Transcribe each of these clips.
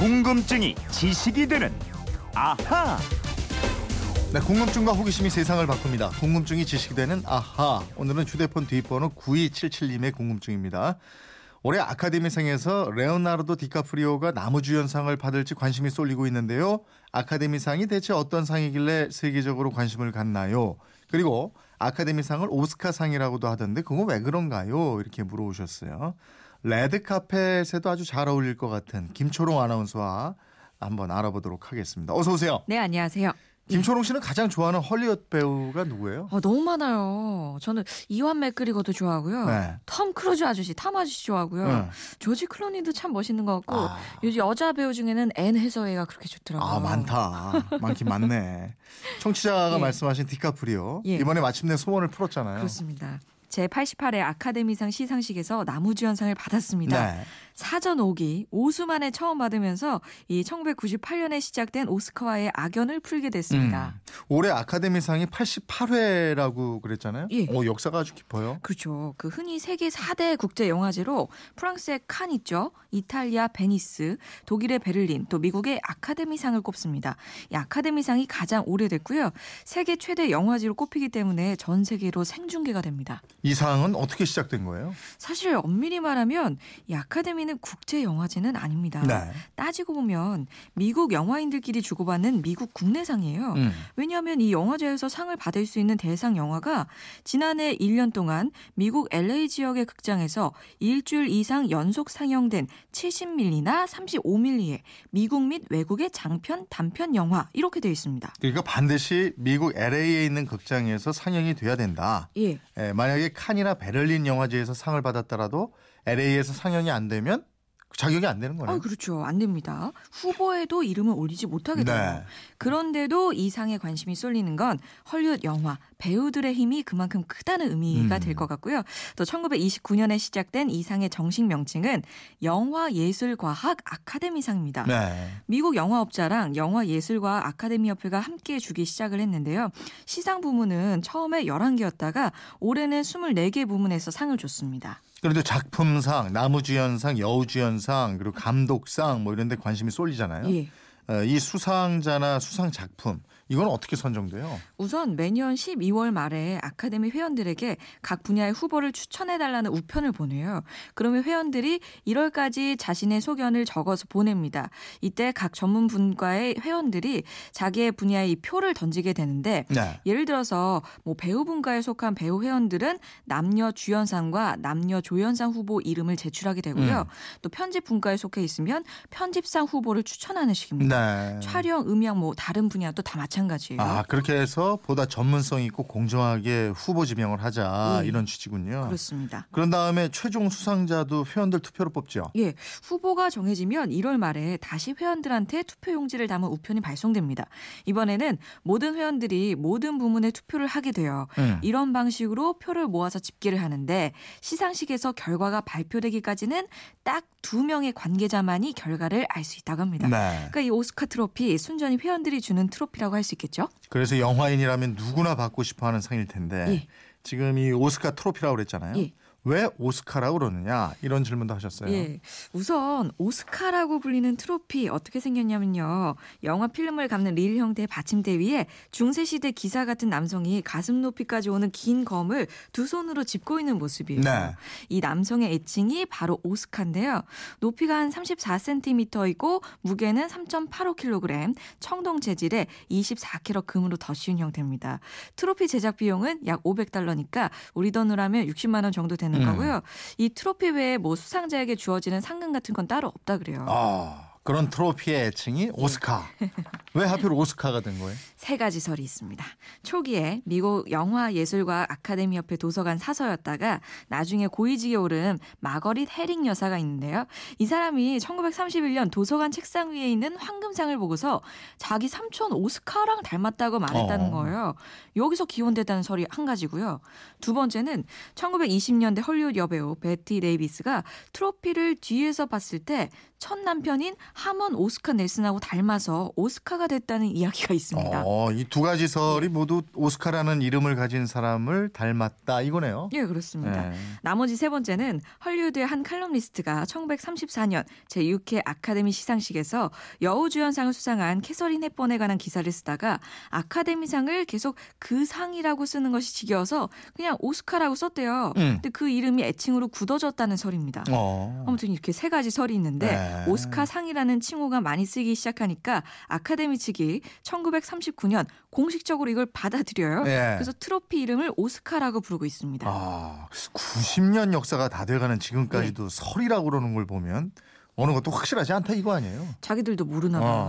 궁금증이 지식이 되는 아하. 네, 궁금증과 호기심이 세상을 바꿉니다. 궁금증이 지식이 되는 아하. 오늘은 휴대폰 뒷번호 9277님의 궁금증입니다. 올해 아카데미상에서 레오나르도 디카프리오가 나무주연상을 받을지 관심이 쏠리고 있는데요. 아카데미상이 대체 어떤 상이길래 세계적으로 관심을 갖나요? 그리고 아카데미상을 오스카상이라고도 하던데 그건 왜 그런가요? 이렇게 물어오셨어요. 레드 카펫에도 아주 잘 어울릴 것 같은 김초롱 아나운서와 한번 알아보도록 하겠습니다. 어서 오세요. 네, 안녕하세요. 김초롱 씨는 가장 좋아하는 헐리우드 배우가 누구예요? 어, 너무 많아요. 저는 이완 맥그리거도 좋아하고요. 네. 톰 크루즈 아저씨, 탐 아저씨 좋아하고요. 네. 조지 클로니도 참 멋있는 것 같고 아. 요즘 여자 배우 중에는 앤 해서웨이가 그렇게 좋더라고요. 아 많다. 많긴 많네. 청취자가 예. 말씀하신 디카프리오 예. 이번에 마침내 소원을 풀었잖아요. 그렇습니다. 제 88회 아카데미상 시상식에서 남우주연상을 받았습니다. 네. 사전 5기 오수 만에 처음 받으면서 이 1998년에 시작된 오스카와의 악연을 풀게 됐습니다. 음. 올해 아카데미상이 88회라고 그랬잖아요. 예. 오, 역사가 아주 깊어요. 그렇죠. 그 흔히 세계 4대 국제 영화제로 프랑스의 칸 있죠. 이탈리아 베니스, 독일의 베를린, 또 미국의 아카데미상을 꼽습니다. 이 아카데미상이 가장 오래됐고요. 세계 최대 영화제로 꼽히기 때문에 전 세계로 생중계가 됩니다. 이 상은 어떻게 시작된 거예요? 사실 엄밀히 말하면 이 아카데미는 국제 영화제는 아닙니다. 네. 따지고 보면 미국 영화인들끼리 주고받는 미국 국내상이에요. 음. 왜냐하면 이 영화제에서 상을 받을 수 있는 대상 영화가 지난해 1년 동안 미국 LA 지역의 극장에서 일주일 이상 연속 상영된 70mm나 35mm의 미국 및 외국의 장편, 단편 영화 이렇게 되어 있습니다. 그러니까 반드시 미국 LA에 있는 극장에서 상영이 돼야 된다. 예. 예, 만약에 칸이나 베를린 영화제에서 상을 받았더라도 LA에서 상영이 안 되면 자격이 안 되는 거네요. 아, 그렇죠. 안 됩니다. 후보에도 이름을 올리지 못하게 돼요. 네. 그런데도 이 상에 관심이 쏠리는 건 헐리우드 영화 배우들의 힘이 그만큼 크다는 의미가 음. 될것 같고요. 또 1929년에 시작된 이 상의 정식 명칭은 영화예술과학 아카데미상입니다. 네. 미국 영화업자랑 영화예술과학 아카데미협회가 함께 주기 시작을 했는데요. 시상 부문은 처음에 11개였다가 올해는 24개 부문에서 상을 줬습니다. 그런데 작품상, 나무주연상, 여우주연상, 그리고 감독상 뭐 이런 데 관심이 쏠리잖아요. 예. 어, 이 수상자나 수상 작품 이건 어떻게 선정돼요? 우선 매년 12월 말에 아카데미 회원들에게 각 분야의 후보를 추천해 달라는 우편을 보내요. 그러면 회원들이 1월까지 자신의 소견을 적어서 보냅니다. 이때 각 전문 분과의 회원들이 자기의 분야의 이 표를 던지게 되는데 네. 예를 들어서 뭐 배우 분과에 속한 배우 회원들은 남녀 주연상과 남녀 조연상 후보 이름을 제출하게 되고요. 음. 또 편집 분과에 속해 있으면 편집상 후보를 추천하는 식입니다. 네. 촬영, 음향 뭐 다른 분야도 다 마찬가지 예요. 아 그렇게 해서 보다 전문성 있고 공정하게 후보 지명을 하자 예. 이런 취지군요. 그렇습니다. 그런 다음에 최종 수상자도 회원들 투표로 뽑죠. 예, 후보가 정해지면 1월 말에 다시 회원들한테 투표 용지를 담은 우편이 발송됩니다. 이번에는 모든 회원들이 모든 부문에 투표를 하게 돼요. 음. 이런 방식으로 표를 모아서 집계를 하는데 시상식에서 결과가 발표되기까지는 딱 두 명의 관계자만이 결과를 알 수 있다고 합니다. 네. 그러니까 이 오스카 트로피 순전히 회원들이 주는 트로피라고 할수 있겠죠? 그래서 영화인이라면 누구나 받고 싶어하는 상일 텐데 예. 지금 이 오스카 트로피라고 그랬잖아요. 예. 왜 오스카라고 그러느냐 이런 질문도 하셨어요. 예. 우선 오스카라고 불리는 트로피 어떻게 생겼냐면요. 영화 필름을 감는 릴 형태의 받침대 위에 중세 시대 기사 같은 남성이 가슴 높이까지 오는 긴 검을 두 손으로 짚고 있는 모습이에요. 네. 이 남성의 애칭이 바로 오스카인데요. 높이가 한 34cm이고 무게는 3.85kg, 청동 재질의 24K 금으로 덧씌운 형태입니다. 트로피 제작 비용은 약 500달러니까 우리 돈으로 하면 60만 원 정도 되는 음. 거고요. 이 트로피 외에 뭐 수상자에게 주어지는 상금 같은 건 따로 없다 그래요. 아 그런 트로피의 애칭이 오스카. 왜 하필 오스카가 된 거예요? 세 가지 설이 있습니다. 초기에 미국 영화예술과 아카데미 협회 도서관 사서였다가 나중에 고위직에 오른 마거릿 해링 여사가 있는데요. 이 사람이 1931년 도서관 책상 위에 있는 황금상을 보고서 자기 삼촌 오스카랑 닮았다고 말했다는 어. 거예요. 여기서 기원됐다는 설이 한 가지고요. 두 번째는 1920년대 헐리우드 여배우 베티 데이비스가 트로피를 뒤에서 봤을 때 첫 남편인 하먼 오스카 넬슨하고 닮아서 오스카 가 됐다는 이야기가 있습니다. 어, 이 두 가지 설이 모두 오스카라는 이름을 가진 사람을 닮았다 이거네요. 예, 그렇습니다. 네. 나머지 세 번째는 헐리우드의 한 칼럼니스트가 1934년 제6회 아카데미 시상식에서 여우주연상을 수상한 캐서린 헵번에 관한 기사를 쓰다가 아카데미상을 계속 그 상이라고 쓰는 것이 지겨워서 그냥 오스카라고 썼대요. 음. 근데 그 이름이 애칭으로 굳어졌다는 설입니다. 어. 아무튼 이렇게 세 가지 설이 있는데 네. 오스카 상이라는 칭호가 많이 쓰기 시작하니까 아카데미 측이 1939년 공식적으로 이걸 받아들여요. 예. 그래서 트로피 이름을 오스카라고 부르고 있습니다. 아, 90년 역사가 다 돼가는 지금까지도 네. 설이라고 그러는 걸 보면 어느 것도 확실하지 않다 이거 아니에요? 자기들도 모르나 봐요. 어.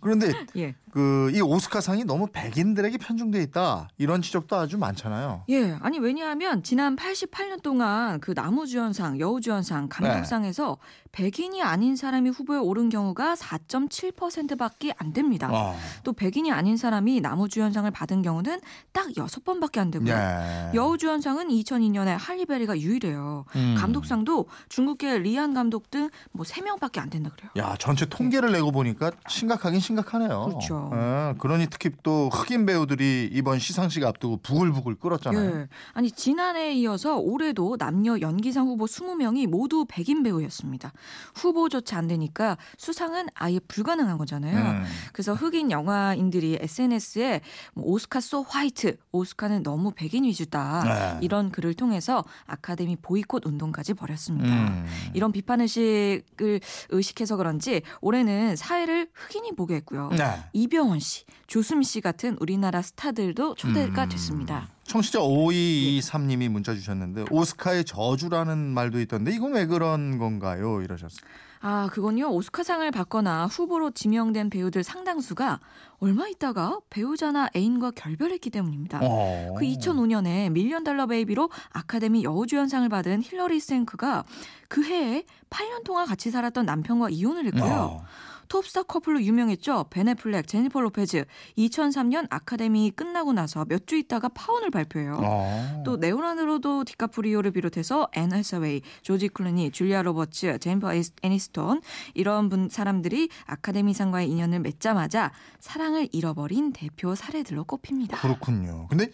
그런데 예. 그이 오스카상이 너무 백인들에게 편중돼 있다 이런 지적도 아주 많잖아요. 예, 아니 왜냐하면 지난 88년 동안 그 나무주연상, 여우주연상, 감독상에서 백인이 아닌 사람이 후보에 오른 경우가 4.7%밖에 안 됩니다. 어. 또 백인이 아닌 사람이 나무주연상을 받은 경우는 딱 여섯 번밖에 안 되고요. 예. 여우주연상은 2002년에 할리베리가 유일해요. 음. 감독상도 중국계 리안 감독 등뭐 세 명밖에 안 된다 그래요. 야 전체 통계를 내고 보니까 심각하긴 심각하네요. 그렇죠. 예, 그러니 특히 또 흑인 배우들이 이번 시상식 앞두고 부글부글 끓었잖아요. 예. 아니 지난해에 이어서 올해도 남녀 연기상 후보 20명이 모두 백인 배우였습니다. 후보조차 안 되니까 수상은 아예 불가능한 거잖아요. 음. 그래서 흑인 영화인들이 SNS에 뭐 오스카 소 화이트, 오스카는 너무 백인 위주다 네. 이런 글을 통해서 아카데미 보이콧 운동까지 벌였습니다. 음. 이런 비판 의식 을 의식해서 그런지 올해는 사회를 흑인이 보게 했고요. 네. 이병헌 씨, 조수미 씨 같은 우리나라 스타들도 초대가 음. 됐습니다. 청취자 5223님이 문자 주셨는데 오스카의 저주라는 말도 있던데 이건 왜 그런 건가요? 이러셨어요. 아, 그건요. 오스카상을 받거나 후보로 지명된 배우들 상당수가 얼마 있다가 배우자나 애인과 결별했기 때문입니다. 어. 그 2005년에 Million Dollar Baby로 아카데미 여우주연상을 받은 힐러리 스웽크가 그 해에 8년 동안 같이 살았던 남편과 이혼을 했고요. 어. 톱스타 커플로 유명했죠. 벤 애플렉, 제니퍼 로페즈. 2003년 아카데미 끝나고 나서 몇 주 있다가 파혼을 발표해요. 어. 또 레오나르도 디카프리오를 비롯해서 앤 해서웨이, 조지 클루니, 줄리아 로버츠, 제니퍼 애니스톤 이런 분 사람들이 아카데미상과의 인연을 맺자마자 사랑을 잃어버린 대표 사례들로 꼽힙니다. 그렇군요. 근데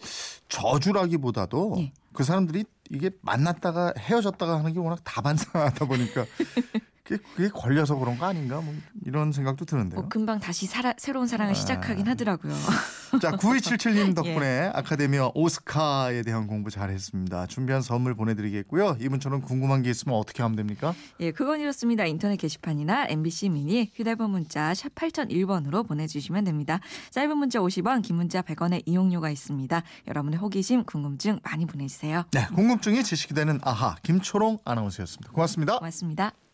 저주라기보다도 예. 그 사람들이 이게 만났다가 헤어졌다가 하는 게 워낙 다반사하다 보니까 그게, 걸려서 그런 거 아닌가 뭐 이런 생각도 드는데요. 뭐 금방 다시 사라- 새로운 사랑을 시작하긴 하더라고요. 자, 9277님 덕분에 아카데미와 오스카에 대한 공부 잘했습니다. 준비한 선물 보내드리겠고요. 이분처럼 궁금한 게 있으면 어떻게 하면 됩니까? 예, 그건 이렇습니다. 인터넷 게시판이나 MBC 미니 휴대폰 문자 샵 8001번으로 보내주시면 됩니다. 짧은 문자 50원, 긴 문자 100원의 이용료가 있습니다. 여러분의 호기심, 궁금증 많이 보내주세요. 네, 궁금증이 지식이 되는 아하 김초롱 아나운서였습니다. 고맙습니다. 고맙습니다.